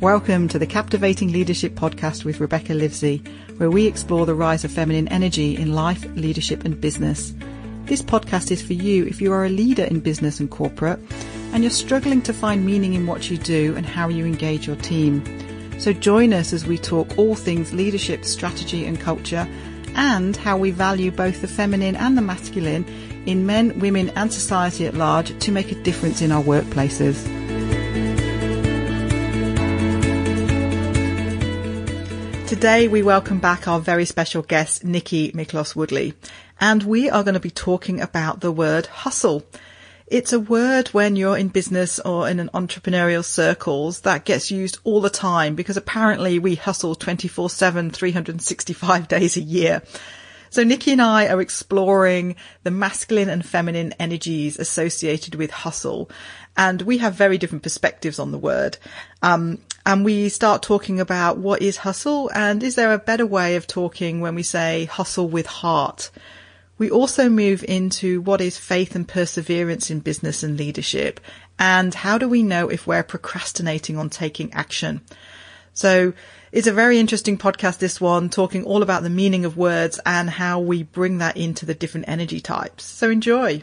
Welcome to the Captivating Leadership Podcast with Rebecca Livesey, where we explore the rise of feminine energy in life, leadership, and business. This podcast is for you if you are a leader in business and corporate and you're struggling to find meaning in what you do and how you engage your team. So join us as we talk all things leadership, strategy, and culture, and how we value both the feminine and the masculine in men, women, and society at large to make a difference in our workplaces. Today we welcome back our very special guest, Nikki Miklos Woodley, and we are going to be talking about the word hustle. It's a word when you're in business or in an entrepreneurial circles that gets used all the time because apparently we hustle 24 7, 365 days a year. So Nikki and I are exploring the masculine and feminine energies associated with hustle. And we have very different perspectives on the word. Um, and we start talking about what is hustle and is there a better way of talking when we say hustle with heart? We also move into what is faith and perseverance in business and leadership and how do we know if we're procrastinating on taking action? So it's a very interesting podcast, this one, talking all about the meaning of words and how we bring that into the different energy types. So enjoy.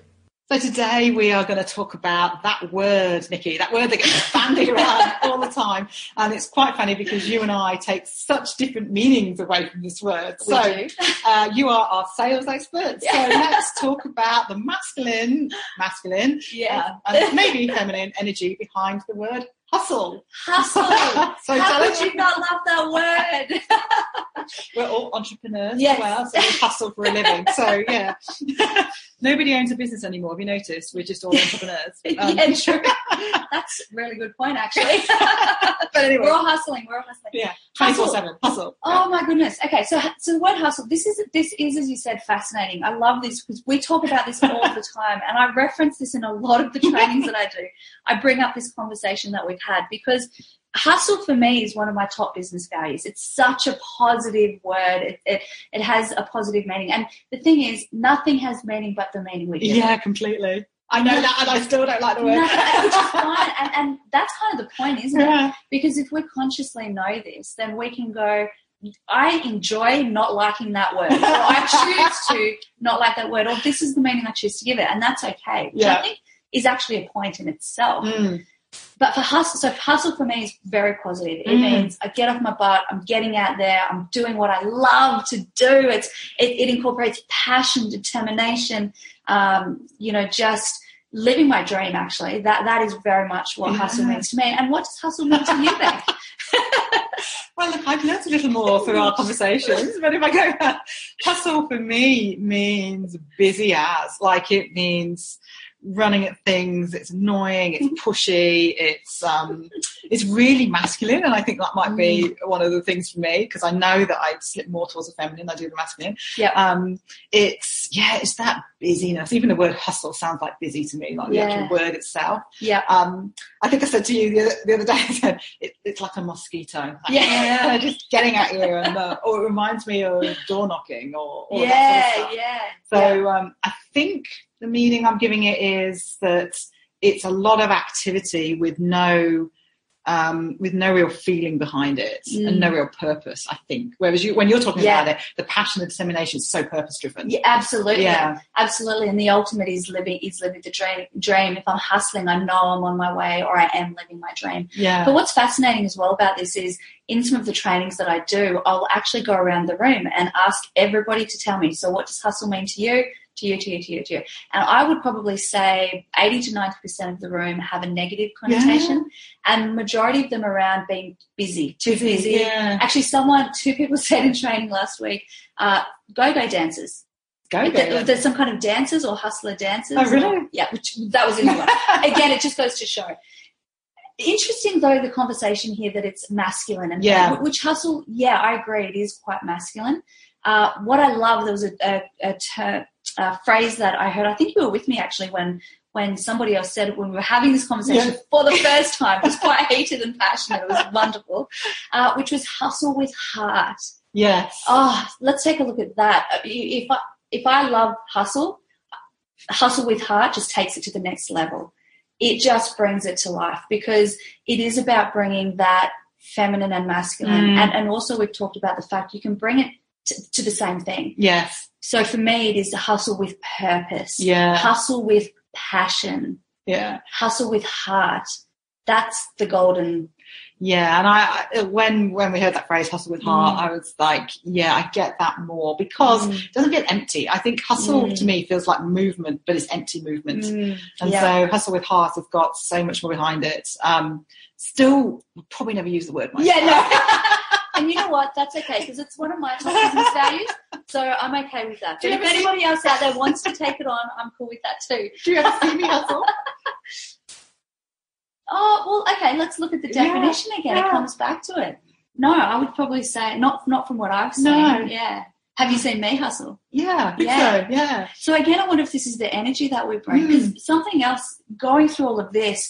So today we are going to talk about that word, Nikki, that word that gets bandied around all the time. And it's quite funny because you and I take such different meanings away from this word. We so uh, you are our sales expert. So let's talk about the masculine, masculine, Yeah. uh, and maybe feminine energy behind the word hustle. Hustle. so How could you not love that word? we're all entrepreneurs Yes. as well, so we hustle for a living. So yeah, nobody owns a business anymore. Have you noticed? We're just all entrepreneurs. Um, yeah, true. That's a really good point, actually. But anyway, we're all hustling. We're all hustling. yeah, twenty four seven hustle. Oh my goodness. Okay, so so the word hustle. This is this is as you said fascinating. I love this because we talk about this all the time, and I reference this in a lot of the trainings that I do. I bring up this conversation that we've had because hustle for me is one of my top business values. It's such a positive word. It it, it has a positive meaning, and the thing is, nothing has meaning but the meaning we give. Yeah, completely. I know that, and I still don't like the word. No, which is fine, and, and that's kind of the point, isn't it? Because if we consciously know this, then we can go, I enjoy not liking that word, or I choose to not like that word, or this is the meaning I choose to give it, and that's okay. Which Yeah. I think is actually a point in itself. Mm. But for hustle, so hustle for me is very positive. It Mm. means I get off my butt, I'm getting out there, I'm doing what I love to do. It's it, it incorporates passion, determination, um, you know, just living my dream. Actually, that that is very much what hustle means to me. And what does hustle mean to you, Beck? Well, look, I've learned a little more through our conversations, but if I go back, hustle for me means busy as, like it means running at things. It's annoying. It's pushy. It's um, it's really masculine, and I think that might be one of the things for me because I know that I slip more towards the feminine. I do the masculine. Yeah. Um, it's yeah, it's that busyness. Even the word hustle sounds like busy to me, like the actual word itself. yeah. Um, I think I said to you the other, the other day, I said it, it's like a mosquito. Like, Yeah. yeah, just getting at you, and uh, or it reminds me of door knocking or, or yeah, sort of yeah. So um, I think the meaning I'm giving it is that it's a lot of activity with no um, with no real feeling behind it and Mm. no real purpose. I think. Whereas you, when you're talking Yeah. about it, the passion and dissemination is so purpose driven. Yeah, absolutely. Yeah. Absolutely. And the ultimate is living is living the dream dream. If I'm hustling, I know I'm on my way or I am living my dream. Yeah. But what's fascinating as well about this is in some of the trainings that I do, I'll actually go around the room and ask everybody to tell me, so what does hustle mean to you? To you, to you, to you, to you. And I would probably say 80 to 90% of the room have a negative connotation, and majority of them around being busy, too busy. Yeah. Actually, someone, two people said in training last week, uh, go-go dancers. Go There- go. There's some kind of dancers or hustler dancers. Oh, really? Yeah, which that was a new one. Again, it just goes to show. Interesting though the conversation here that it's masculine and Yeah. which hustle. Yeah, I agree. It is quite masculine. Uh, what I love there was a, a, a, ter- a phrase that I heard. I think you were with me actually when when somebody else said it when we were having this conversation Yeah. for the first time. It was quite heated and passionate. It was wonderful. Uh, which was hustle with heart. Yes. Oh, let's take a look at that. Uh, If I, if I love hustle, hustle with heart just takes it to the next level. It just brings it to life because it is about bringing that feminine and masculine. Mm. And, and also we've talked about the fact you can bring it to, to the same thing. Yes. So for me, it is hustle with purpose, Yeah. hustle with passion, Yeah. hustle with heart. That's the golden. Yeah, and I I- when when we heard that phrase "hustle with heart," Mm. I was like, "Yeah, I get that more because Mm. it doesn't feel empty." I think hustle Mm. to me feels like movement, but it's empty movement. Mm, And yeah. so, hustle with heart has got so much more behind it. Um, still, probably never use the word. Myself. Yeah, no. and you know what? That's okay because it's one of my top business values. So I'm okay with that. But if see- anybody else out there wants to take it on, I'm cool with that too. Do you ever see me hustle? Oh well, okay. Let's look at the Yeah, definition again. yeah. It comes back to it. No, I would probably say not not from what I've seen. No. Yeah. Have you seen me hustle? Yeah, Yeah. so. Yeah, So again, I wonder if this is the energy that we bring. Mm. Because something else going through all of this,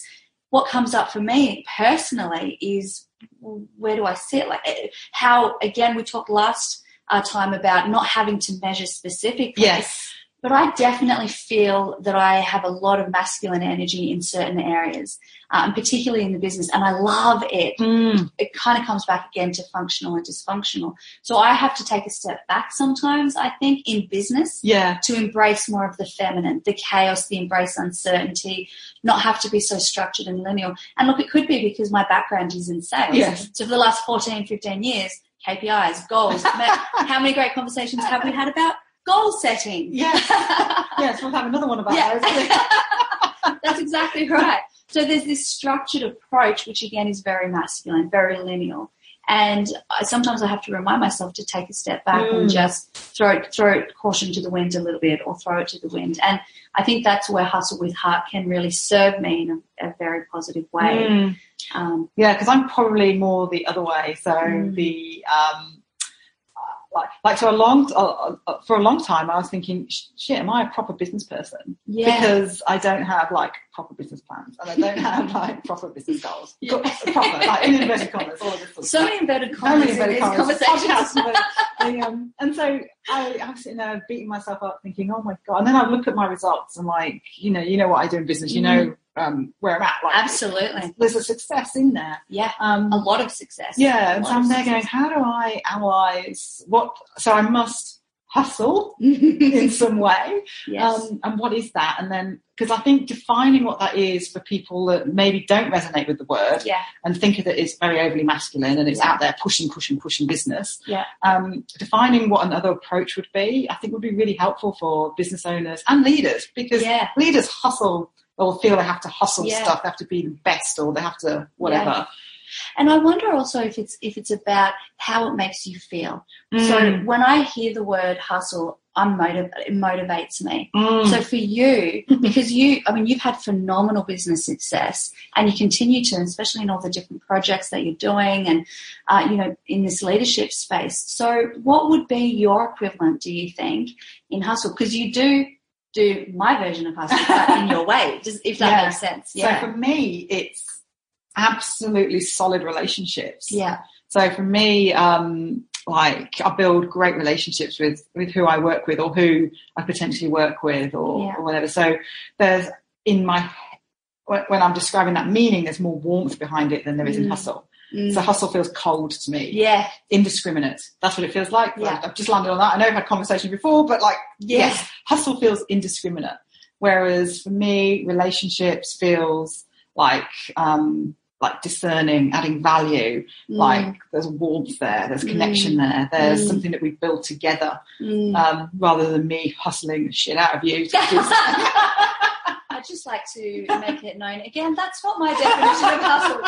what comes up for me personally is where do I sit? Like eh, how again we talked last uh, time about not having to measure specifically. yes, But I definitely feel that I have a lot of masculine energy in certain areas, um, particularly in the business, and I love it. Mm. It kind of comes back again to functional and dysfunctional. So I have to take a step back sometimes, I think, in business yeah, to embrace more of the feminine, the chaos, the embrace uncertainty, not have to be so structured and linear. And look, it could be because my background is in sales. Yes. So for the last 14, 15 years, KPIs, goals. How many great conversations have we had about goal setting? yes, yes. We'll have another one about Yeah. those. That's exactly right. So there's this structured approach, which again is very masculine, very linear. And I- sometimes I have to remind myself to take a step back and Mm. just throw it, throw it caution to the wind a little bit, or throw it to the wind. And I think that's where hustle with heart can really serve me in a, a very positive way. Mm. Um, Yeah, because I'm probably more the other way. So Mm. the um, like like for a long uh, for a long time, I was thinking, shit, am I a proper business person? yeah. Because I don't have like proper business plans and I don't have like proper business goals. Yeah. proper, like in inverted commas, all of this. Sort of so many inverted So many in inverted commas, podcasts, the, um, and so I, was sitting there beating myself up, thinking, "Oh my god!" And then I look at my results and like, you know, you know what I do in business, you know um, where I'm at. Like, Absolutely. there's a success in there. Yeah. Um, A lot of success. yeah, and so I'm there going, how do I analyze what? So I must hustle in some way, yes. um, and what is that? And then because I think defining what that is for people that maybe don't resonate with the word yeah. and think of it as very overly masculine and it's Yeah. out there pushing, pushing, pushing business. Yeah. Um, defining what another approach would be, I think would be really helpful for business owners and leaders because Yeah. leaders hustle or feel they have to hustle Yeah. stuff, they have to be the best or they have to whatever. And I wonder also if it's if it's about how it makes you feel. So Mm. when I hear the word hustle, I'm motiv- it motivates me. Mm. So for you, because you, I mean, you've had phenomenal business success, and you continue to, especially in all the different projects that you're doing, and uh, you know, in this leadership space. So, what would be your equivalent, do you think, in hustle? Because you do do my version of hustle, but in your way, just if that Yeah. makes sense. So for me, it's absolutely solid relationships. yeah, So for me, um, like I build great relationships with with who I work with or who I potentially work with or, Yeah. or whatever. So there's in my when I'm describing that meaning, there's more warmth behind it than there is in Mm. hustle. Mm. So hustle feels cold to me, yeah, indiscriminate. That's what it feels like. Yeah. I've just landed on that. I know I've had conversation before, but like yes, yes, hustle feels indiscriminate. Whereas for me, relationships feels like um, like discerning, adding value. Mm. Like there's warmth there, there's Mm. connection there, there's Mm. something that we build together, Mm. um, rather than me hustling the shit out of you. to do something. I'd just like to make it known again, that's not my definition of hustle.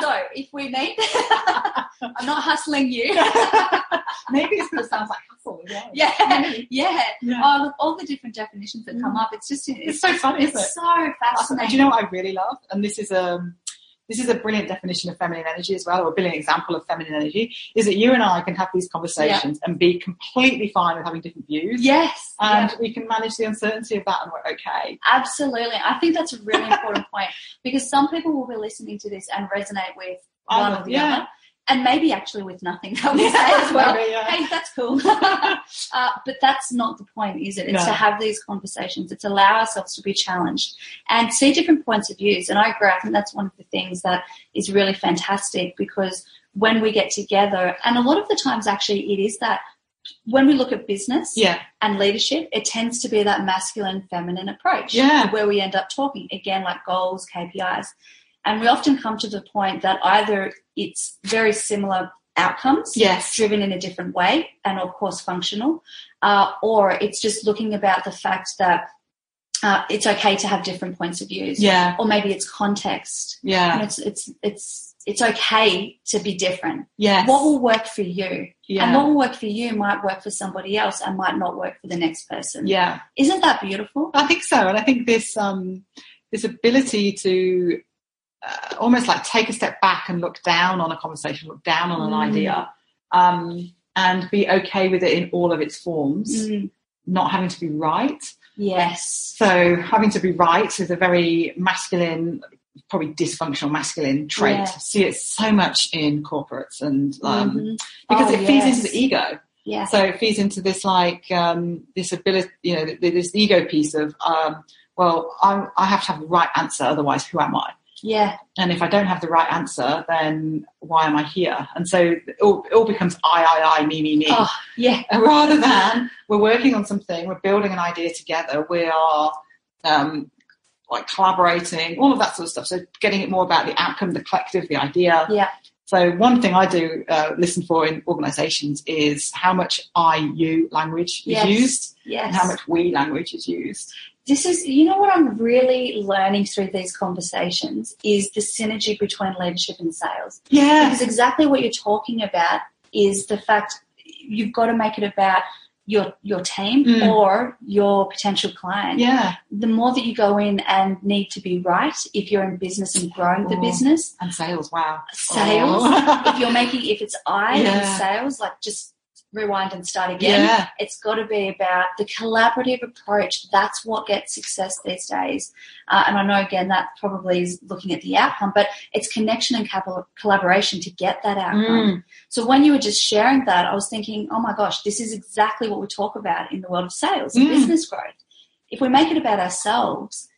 So if we meet, I'm not hustling you. Maybe it's because it sounds like hustle well. yeah, yeah. Yeah. Oh, look, all the different definitions that come up, it's just, it's, It's so funny, isn't it's it? so fascinating. do you know what I really love? And this is um this is a brilliant definition of feminine energy as well, or a brilliant example of feminine energy, is that you and I can have these conversations and be completely fine with having different views. Yes. And yeah. we can manage the uncertainty of that and we're okay. Absolutely. I think that's a really important point because some people will be listening to this and resonate with oh, one or the yeah. other. And maybe actually with nothing that we say as well. Maybe, yeah. hey, that's cool. uh, but that's not the point, is it? It's No. to have these conversations. It's allow ourselves to be challenged and see different points of views. And I agree. I think that's one of the things that is really fantastic because when we get together. And a lot of the times, actually, it is that when we look at business Yeah. and leadership, it tends to be that masculine feminine approach. Yeah. Where we end up talking again, like goals, KPIs. And we often come to the point that either it's very similar outcomes Yes. driven in a different way and of course functional uh, or it's just looking about the fact that uh, it's okay to have different points of views Yeah. or maybe it's context and Yeah. it's it's it's it's okay to be different Yes. what will work for you yeah. and what will work for you might work for somebody else and might not work for the next person yeah. isn't that beautiful I think so, and I think this um, this ability to uh, almost like take a step back and look down on a conversation, look down on an Mm. idea, um, and be okay with it in all of its forms, Mm, not having to be right. yes So having to be right is a very masculine, probably dysfunctional masculine trait. Yeah. See it so much in corporates and um, Mhm. because Oh, it feeds yes. into the ego. yeah So it feeds into this like um, this ability, you know, this ego piece of, um, well, I, I have to have the right answer, otherwise, who am I? Yeah And if I don't have the right answer, then why am I here? And so it all, it all becomes I, I, I, me, me, me. oh yeah rather than we're working on something, we're building an idea together, we are um, like collaborating, all of that sort of stuff. So getting it more about the outcome, the collective, the idea. yeah So one thing I do uh, listen for in organisations is how much I, you language is Yes. used yes and how much we language is used. This is you know what i'm really learning through these conversations is the synergy between leadership and sales Yeah. because exactly what you're talking about is the fact you've got to make it about your your team Mm. or your potential client Yeah. the more that you go in and need to be right if you're in business and growing the Oh. business And sales, wow. sales Oh. if you're making if it's i Yeah. sales like just rewind and start again yeah. it's got to be about the collaborative approach. That's what gets success these days. Uh, and I know, again, that probably is looking at the outcome, but it's connection and capital- collaboration to get that outcome. Mm. So when you were just sharing that, I was thinking, oh my gosh, this is exactly what we talk about in the world of sales and Mm. business growth. If we make it about ourselves,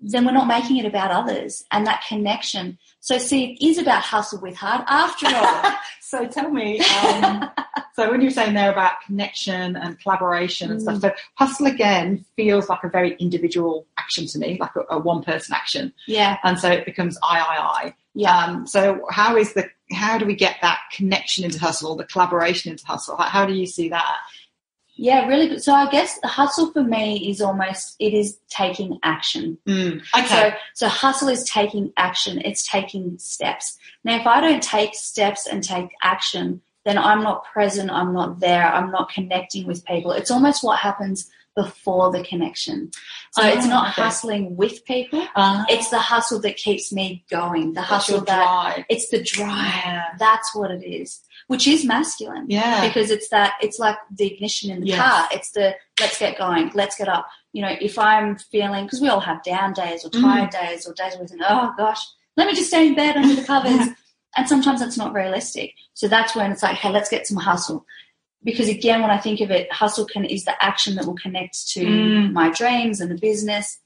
then we're not making it about others and that connection. So see, it is about hustle with heart after all. so tell me, um, so when you're saying there about connection and collaboration and stuff, Mm. so hustle again feels like a very individual action to me, like a, a one person action. yeah, And so it becomes I, I, I. yeah. Um, so how is the, how do we get that connection into hustle, the collaboration into hustle? How, how do you see that? Yeah, really good. So I guess the hustle for me is almost it is taking action. Mm. So so hustle is taking action. It's taking steps. Now if I don't take steps and take action, then I'm not present, I'm not there, I'm not connecting with people. It's almost what happens before the connection. So it's Oh, not okay. hustling with people. Uh, It's the hustle that keeps me going. The hustle that drive. it's the drive. Yeah. That's what it is. Which is masculine. Yeah. because it's that it's like the ignition in the Yes. car. It's the let's get going let's get up. You know if i'm feeling because we all have down days or Mm. tired days or days where we think oh gosh let me just stay in bed under the covers. And sometimes that's not realistic. So that's when it's like hey let's get some hustle. Because again when i think of it hustle can is the action that will connect to Mm. my dreams and the business.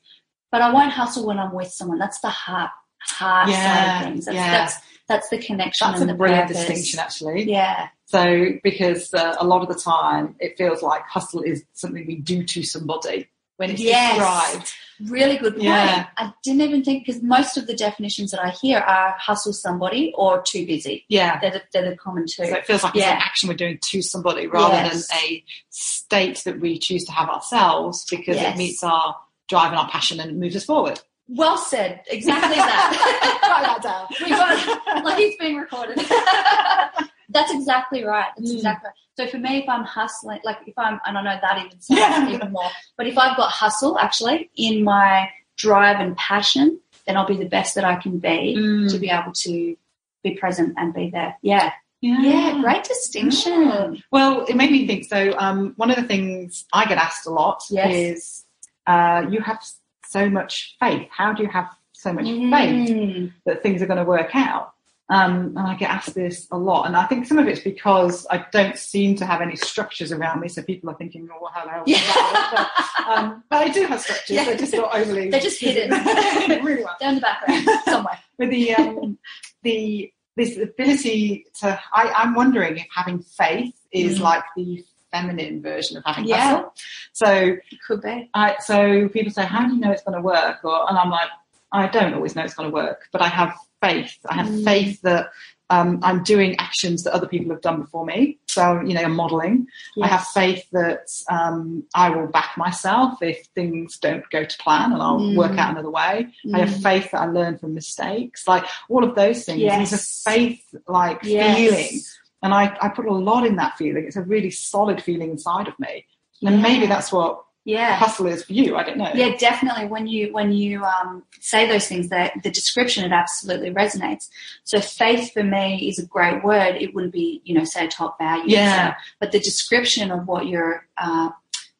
But i won't hustle when i'm with someone. That's the heart heart side of things. That's yeah. that's, that's the connection That's and a the brilliant purpose. distinction, actually. yeah So, because uh, a lot of the time it feels like hustle is something we do to somebody when it's Yes. described. Really good point. Yeah. I didn't even think because most of the definitions that I hear are hustle somebody or too busy. Yeah. They're the, they're the common two. So it feels like it's Yeah. an action we're doing to somebody rather Yes. than a state that we choose to have ourselves because Yes. it meets our drive and our passion and moves us forward. Well said. Exactly that. Write that down. we got like it's being recorded. That's exactly right. That's Mm. exactly right. So for me, if I'm hustling, like if I'm, and I know that even sounds Yeah. even more, but if I've got hustle actually in my drive and passion, then I'll be the best that I can be Mm. to be able to be present and be there. Yeah. Yeah. Yeah. Great distinction. Well, it made me think. So, um, one of the things I get asked a lot Yes. is, uh, "You have so much faith. How do you have so much faith Mm. that things are going to work out?" Um, and I get asked this a lot, and I think some of it's because I don't seem to have any structures around me, so people are thinking, "Oh, well, how the hell?" that? But, um, but I do have structures. Yeah. They're just not overly. They're just hidden. really well They're the background somewhere. with the um, the this ability to, I, I'm wondering if having faith is Mm. like the feminine version of having Yeah. hustle. So, could be. I, so people say, how do you know it's going to work? Or, and I'm like, I don't always know it's going to work, but I have faith. I have Mm. faith that um, I'm doing actions that other people have done before me. So, you know, I'm modeling. I have faith that um, I will back myself if things don't go to plan and I'll Mm. work out another way. I have Mm. faith that I learn from mistakes, like all of those things. Yes. It's a faith like Yes. feeling. And I, I put a lot in that feeling. It's a really solid feeling inside of me. And maybe that's what Yeah. hustle is for you. I don't know. Yeah, definitely. When you when you um, say those things, that the description it absolutely resonates. So faith for me is a great word. It wouldn't be you know say a top value. Yeah. so- but the description of what you're uh,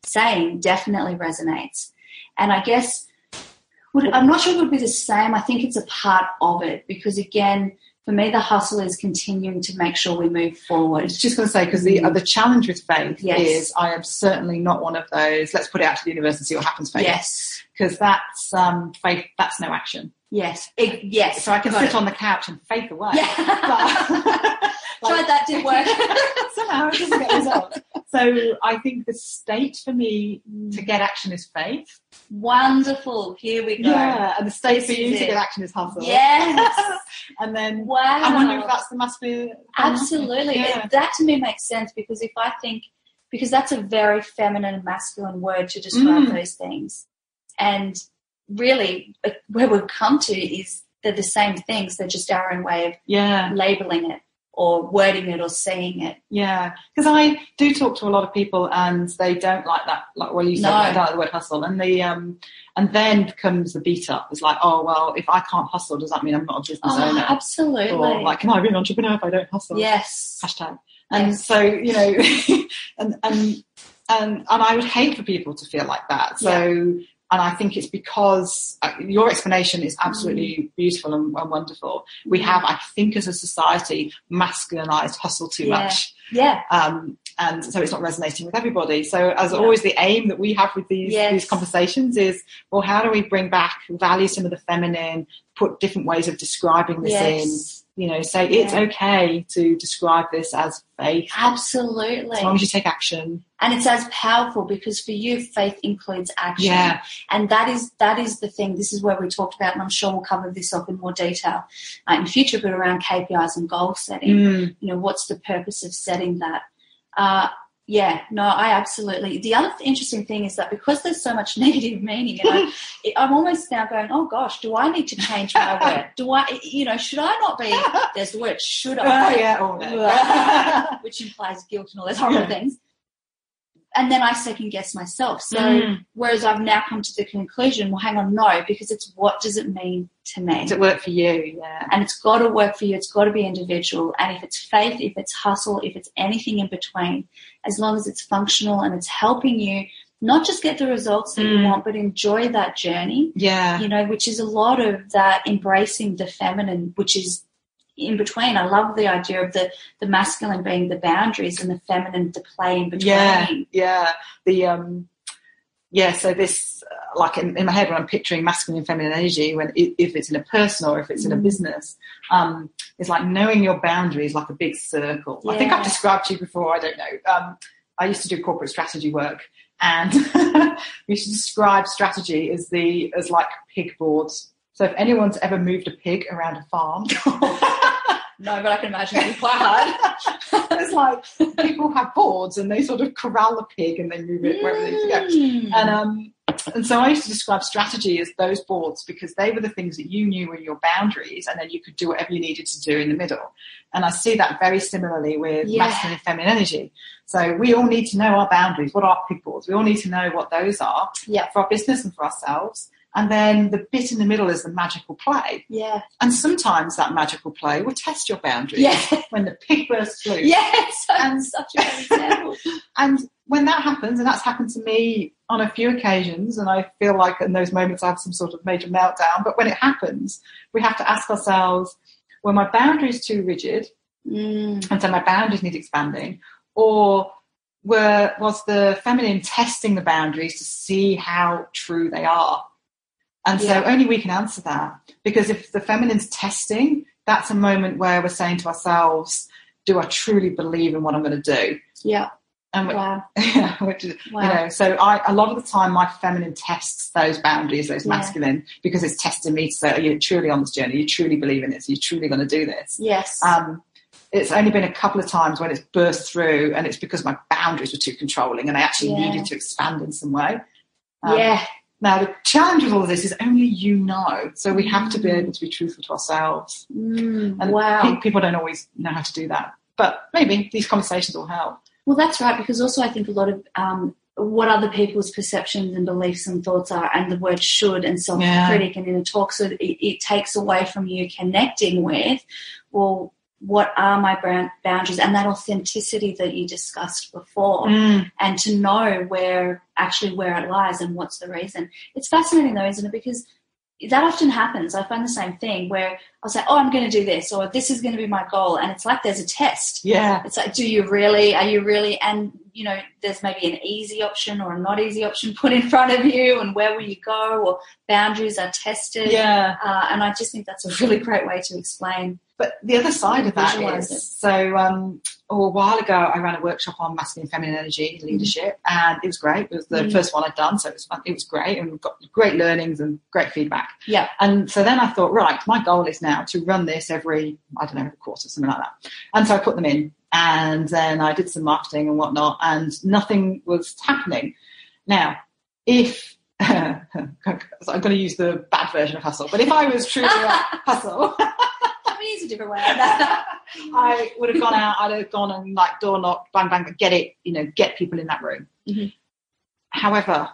saying definitely resonates. And I guess would I'm not sure it would be the same. I think it's a part of it because again, for me, the hustle is continuing to make sure we move I forward. was just going to say because the uh, the challenge with faith Yes. is I am certainly not one of those. Let's put it out to the universe and see what happens. Faith, Yes. because that's um, faith. That's no action. Yes. It- yes. So I can Got sit it. on the couch and faith away. Yeah. But- Tried that, didn't work. somehow it doesn't get results. So I think the state for me to get action is faith. Wonderful. Here we go. Yeah, and the state for you to get action is hustle. Yes. and then Wow. I wonder if that's the masculine. Absolutely. Yeah. That to me makes sense because if I think, because that's a very feminine masculine word to describe Mm. those things. And really, uh, where we've come to is they're the same things, they're just our own way of Yeah. labeling it or wording it or seeing it. Yeah, because I do talk to a lot of people, and they don't like that. Like, well, you said, No. like the word hustle, and the um, and then comes the beat up. It's like, oh well, if I can't hustle, does that mean I'm not a business Oh, owner? absolutely. Or like, can I be an entrepreneur if I don't hustle? yes. Hashtag. And Yes. so you know, and and and and I would hate for people to feel like that. So. And I think it's because uh, your explanation is absolutely beautiful and, and wonderful. We have, I think, as a society, masculinized hustle too Yeah. much Yeah. um, and so it's not resonating with everybody. So, as Yeah. always, the aim that we have with these Yes. these conversations is, well, how do we bring back, value some of the feminine, put different ways of describing this in? You know, say it's okay to describe this as faith, Absolutely. as long as you take action. and it's as powerful because for you faith includes action. Yeah, and that is that is the thing. This is where we talked about and i'm sure we'll cover this up in more detail uh, in future but around kpis and goal setting. Mm, you know what's the purpose of setting that? Uh, yeah no i absolutely the other interesting thing is that because there's so much negative meaning and I, i'm almost now going oh gosh do i need to change my word do i you know should i not be there's the word should oh, i yeah, oh, no. which implies guilt and all those horrible Yeah. things. And then I second guess myself. So Mm. whereas I've now come to the conclusion, well, hang on, no, because it's what does it mean to me? Does it work for you? Yeah. And it's got to work for you. It's got to be individual. And if it's faith, if it's hustle, if it's anything in between, as long as it's functional and it's helping you not just get the results that you Mm. want, but enjoy that journey Yeah. you know, which is a lot of that embracing the feminine, which is in between. I love the idea of the, the masculine being the boundaries and the feminine the play in between. Yeah, yeah. The um, yeah. So this, uh, like in, in my head, when I'm picturing masculine and feminine energy, when if it's in a person or if it's in a Mm. business, um, it's like knowing your boundaries, like a big circle. I think I've described to you before. I don't know. Um, I used to do corporate strategy work, and we to describe strategy as the as like pig boards. So if anyone's ever moved a pig around a farm. No, but I can imagine it'd be quite hard. it's like people have boards and they sort of corral the pig and they move it wherever they need to go. Mm. And um, and so I used to describe strategy as those boards because they were the things that you knew were your boundaries, and then you could do whatever you needed to do in the middle. And I see that very similarly with Yeah. masculine and feminine energy. So we all need to know our boundaries. What are pig boards? We all need to know what those are Yeah. for our business and for ourselves. And then the bit in the middle is the magical play. yeah. And sometimes that magical play will test your boundaries. Yeah. When the pig bursts loose. Yes. That's such a example. And when that happens, and that's happened to me on a few occasions, and I feel like in those moments I have some sort of major meltdown, but when it happens, we have to ask ourselves, were my boundaries too rigid? Mm. And so my boundaries need expanding? Or were, was the feminine testing the boundaries to see how true they are? And so Yeah. only we can answer that. Because if the feminine's testing, that's a moment where we're saying to ourselves, do I truly believe in what I'm going to do? Yeah. And we- Wow. yeah, which is, Wow. you know, so I a lot of the time my feminine tests those boundaries, those Yeah. masculine, because it's testing me to say, are you truly on this journey? You truly believe in this? Are you truly going to do this? Yes. Um, it's only been a couple of times when it's burst through, and it's because my boundaries were too controlling, and I actually Yeah. needed to expand in some way. Um, yeah. Now the challenge with all of this is only you know, so we have to be able to be truthful to ourselves. Mm, And wow. people don't always know how to do that, but maybe these conversations will help. Well, that's right, because also I think a lot of um, what other people's perceptions and beliefs and thoughts are, and the word should and self critic and inner talk, so it, it takes away from you connecting with, well, what are my brand boundaries and that authenticity that you discussed before, and to know where actually where it lies and what's the reason. It's fascinating though, isn't it? Because that often happens. I find the same thing where I'll say, "Oh, I'm going to do this," or "This is going to be my goal," and it's like there's a test. Yeah, It's like, do you really? Are you really? And you know, there's maybe an easy option or a not easy option put in front of you, and where will you go? Or boundaries are tested. yeah. Uh, and I just think that's a really great way to explain. But the other side of that is it. so um, oh, a while ago I ran a workshop on masculine and feminine energy leadership, and it was great. It was the Mm. first one I'd done, so it was fun. It was great, and got great learnings and great feedback. Yeah. And so then I thought, right, my goal is now to run this every I don't know every quarter, something like that. And so I put them in, and then I did some marketing and whatnot, and nothing was happening. Now, if I'm going to use the bad version of hustle, but if I was truly a hustle. Let me use a different way. I would have gone out, I'd have gone and like door knock, bang, bang, get it, you know, get people in that room. Mhm. However,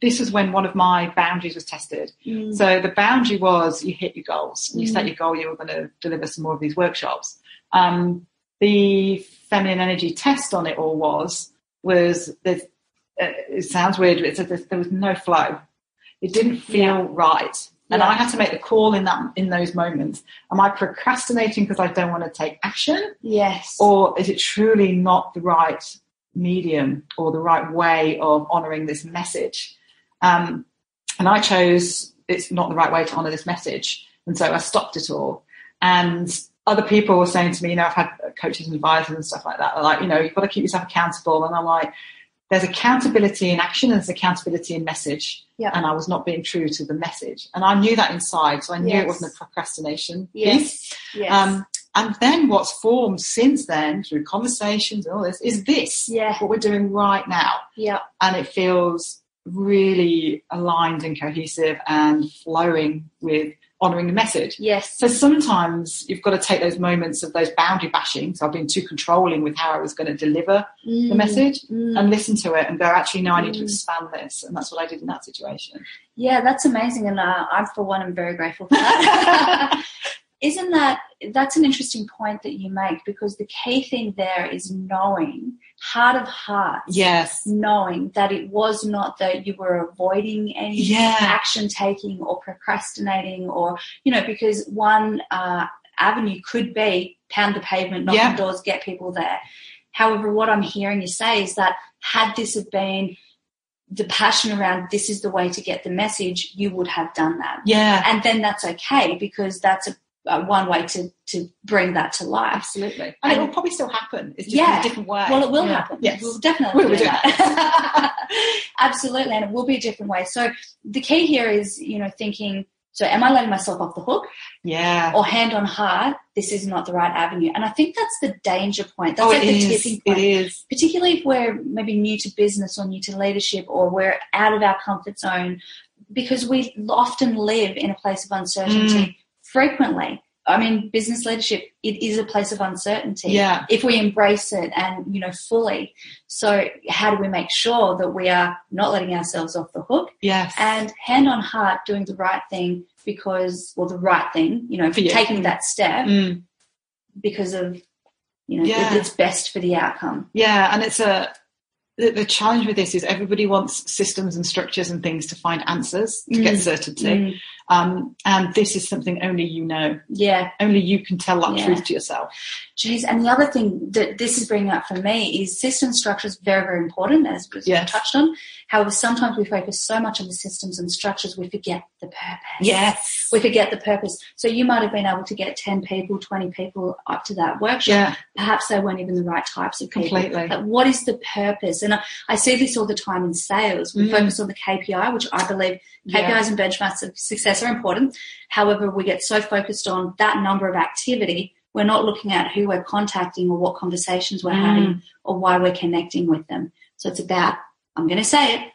this was when one of my boundaries was tested. Mm. So the boundary was you hit your goals. You set Mm. your goal, you were going to deliver some more of these workshops. Um, the feminine energy test on it all was, was there's, uh, it sounds weird, but it's a, there was no flow. It didn't feel Yeah. right. And Yeah. I had to make the call in that in those moments. Am I procrastinating because I don't want to take action, Yes. or is it truly not the right medium or the right way of honouring this message? Um, and I chose it's not the right way to honour this message, and so I stopped it all. And other people were saying to me, you know, I've had coaches and advisors and stuff like that. They're like, you know, you've got to keep yourself accountable. And I'm like, there's accountability in action and there's accountability in message. Yeah. And I was not being true to the message. And I knew that inside. So I knew Yes. it wasn't a procrastination piece. yes. Yes. Um, and then what's formed since then through conversations and all this is this, yeah. what we're doing right now. Yeah. And it feels really aligned and cohesive and flowing with honouring the message. Yes. So sometimes you've got to take those moments of those boundary bashing. So I've been too controlling with how I was going to deliver the Mm. message Mm. and listen to it and go, actually, no, I need to Mm. expand this. And that's what I did in that situation. Yeah, that's amazing, and uh, I, for one, am very grateful for that. Isn't that that's an interesting point that you make because the key thing there is knowing, heart of hearts, Yes. knowing that it was not that you were avoiding any Yeah. action taking or procrastinating, or you know, because one uh, avenue could be pound the pavement, knock Yeah. on doors, get people there. However, what I'm hearing you say is that had this have been the passion around this is the way to get the message, you would have done that. Yeah. And then that's okay because that's a, uh, one way to, to bring that to life. Absolutely. And, it will probably still happen. It's just Yeah. in a different way. Well, it will Yeah. happen. Yes. We'll definitely We'll do do that. Absolutely. And it will be a different way. So the key here is, you know, thinking, so am I letting myself off the hook Yeah. or hand on heart? This is not the right avenue. And I think that's the danger point. That's oh, like it the is. tipping point. is. particularly if we're maybe new to business or new to leadership or we're out of our comfort zone because we often live in a place of uncertainty Mm. Frequently i mean business leadership it is a place of uncertainty Yeah. if we embrace it and you know fully so how do we make sure that we are not letting ourselves off the hook Yes. and hand on heart doing the right thing because well the right thing you know For you. taking that step Mm. because of you know Yeah. it's best for the outcome Yeah, and it's a the, the challenge with this is everybody wants systems and structures and things to find answers to get Mm. certainty, Mm. Um, and this is something only you know. Yeah. Only you can tell that Yeah. truth to yourself. Jeez. and the other thing that this is bringing up for me is system structure is very, very important, as was Yes. touched on. However, sometimes we focus so much on the systems and structures, we forget the purpose. Yes. We forget the purpose. So you might have been able to get 10 people, 20 people up to that workshop. Yeah. Perhaps they weren't even the right types of people. Completely. But what is the purpose? And I, I see this all the time in sales. We Mm. focus on the KPI, which I believe KPIs Yeah. and benchmarks of success are important. However, we get so focused on that number of activity, we're not looking at who we're contacting or what conversations we're Mm. having or why we're connecting with them. So it's about, I'm going to say it,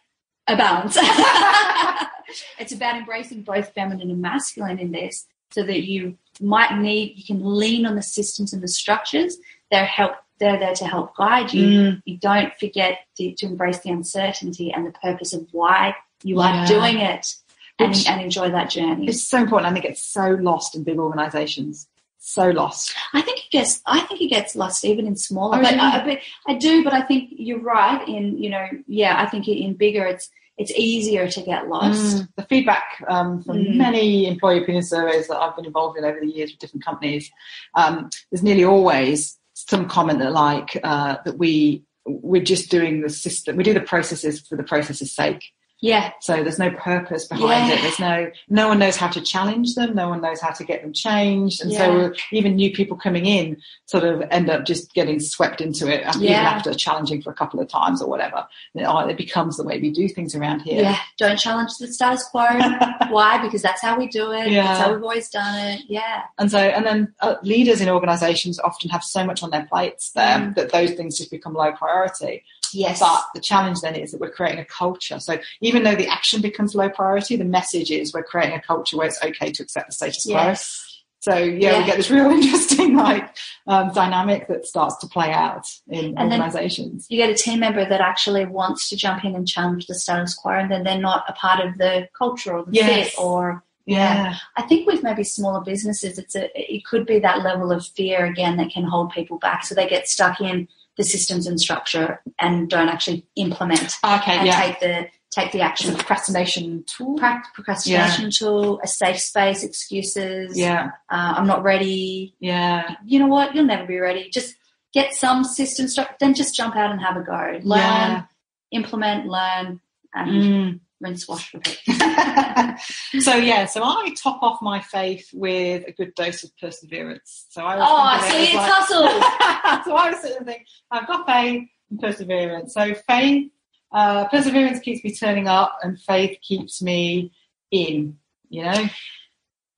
a balance. it's about embracing both feminine and masculine in this so that you might need, you can lean on the systems and the structures. They're help, they're there to help guide you. Mm. You don't forget to, to embrace the uncertainty and the purpose of why you Yeah. are doing it and, and enjoy that journey. It's so important. I think it's so lost in big organizations. So lost. I think it gets. I think it gets lost even in smaller. Oh, but, really? I, but I do. But I think you're right. In you know, yeah. I think in bigger, it's it's easier to get lost. Mm. The feedback um, from Mm. many employee opinion surveys that I've been involved in over the years with different companies, um, there's nearly always some comment that like uh, that we we're just doing the system, we do the processes for the processes' sake. Yeah, So there's no purpose behind Yeah. it. There's no no one knows how to challenge them. No one knows how to get them changed. And Yeah. so even new people coming in sort of end up just getting swept into it, yeah. even after challenging for a couple of times or whatever. It becomes the way we do things around here. yeah. Don't challenge the status quo. Why? Because that's how we do it. Yeah. That's how we've always done it. Yeah. And so, and then uh, leaders in organisations often have so much on their plates there Mm. that those things just become low priority. Yes. But the challenge then is that we're creating a culture. So even though the action becomes low priority, the message is we're creating a culture where it's okay to accept the status quo. yes. So yeah, Yeah. we get this real interesting like um, dynamic that starts to play out in And organisations. You get a team member that actually wants to jump in and challenge the status quo, and then they're not a part of the culture or the Yes. fit or Yeah, I think with maybe smaller businesses, it's a it could be that level of fear again that can hold people back, so they get stuck in the systems and structure and don't actually implement okay, and yeah. take the take the action. procrastination tool. Procrastination tool, a safe space, excuses. Yeah, Uh, I'm not ready. yeah, You know what? You'll never be ready. Just get some system structure, then just jump out and have a go. Learn, Yeah. implement, learn, and Mm. rinse, wash, repeat. so yeah, so I top off my faith with a good dose of perseverance. So I was Oh, it it's like- hustle. so I was sitting there thinking, I've got faith and perseverance. So faith, uh, perseverance keeps me turning up, and faith keeps me in. You know,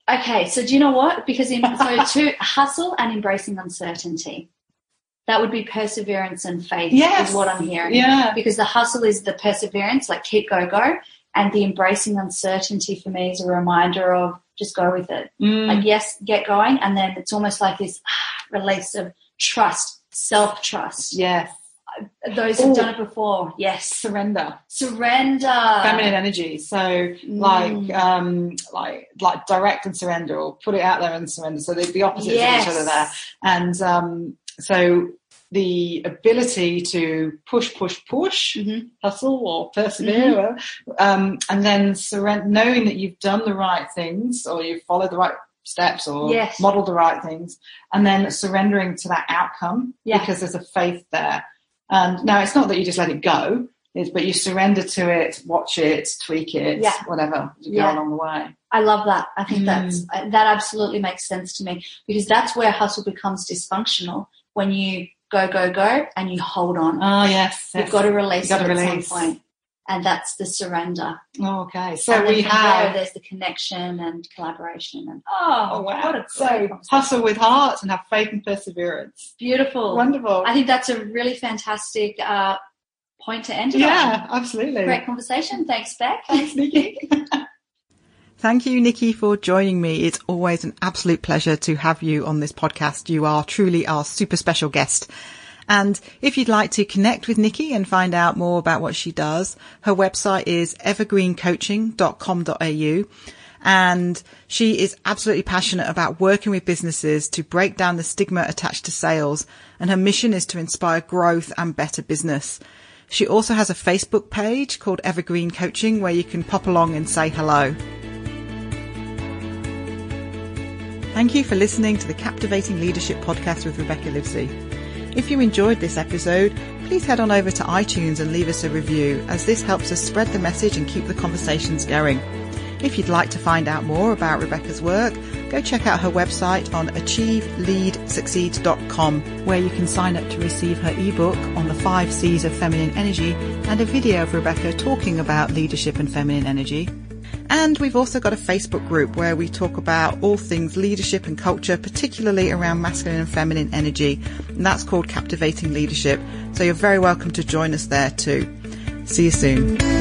Okay, so do you know what? Because in so to hustle and embracing uncertainty, that would be perseverance and faith. Yes. is what I'm hearing. yeah, Because the hustle is the perseverance, like keep go go, and the embracing uncertainty for me is a reminder of just go with it. Mm. Like yes, get going, and then it's almost like this ah, release of trust, self trust. yes, Those who've done it before, yes, surrender. surrender. feminine energy. So Mm. like um like like direct and surrender or put it out there and surrender. So they're the opposites Yes. of each other there. And um so the ability to push, push, push, Mhm. hustle or persevere, um, and then surrender, knowing that you've done the right things or you've followed the right steps or Yes. modeled the right things, and then surrendering to that outcome Yeah. because there's a faith there. And now it's not that you just let it go, it's, but you surrender to it, watch it, tweak it, Yeah. whatever, you Yeah. go along the way. I love that. I think Mm. that's uh, that absolutely makes sense to me because that's where hustle becomes dysfunctional when you go go go and you hold on. Oh yes, You've got to release got it to at release. some point, and that's the surrender. Oh, okay, so and we from there, have. there's the connection and collaboration and oh, Oh wow! what a so hustle with heart and have faith and perseverance. beautiful. Wonderful. I think that's a really fantastic uh, point to end it yeah, absolutely. Great conversation. Thanks, Beck. Thanks, Nikki. Thank you, Nikki, for joining me. It's always an absolute pleasure to have you on this podcast. You are truly our super special guest. And if you'd like to connect with Nikki and find out more about what she does, her website is evergreencoaching.com.au. And she is absolutely passionate about working with businesses to break down the stigma attached to sales. And her mission is to inspire growth and better business. She also has a Facebook page called Evergreen Coaching where you can pop along and say hello. Thank you for listening to the Captivating Leadership podcast with Rebecca Livesey. If you enjoyed this episode, please head on over to iTunes and leave us a review as this helps us spread the message and keep the conversations going. If you'd like to find out more about Rebecca's work, go check out her website on achieveleadsucceed.com where you can sign up to receive her ebook on the five C's of feminine energy and a video of Rebecca talking about leadership and feminine energy. And we've also got a Facebook group where we talk about all things leadership and culture, particularly around masculine and feminine energy. And that's called Captivating Leadership. So you're very welcome to join us there too. See you soon.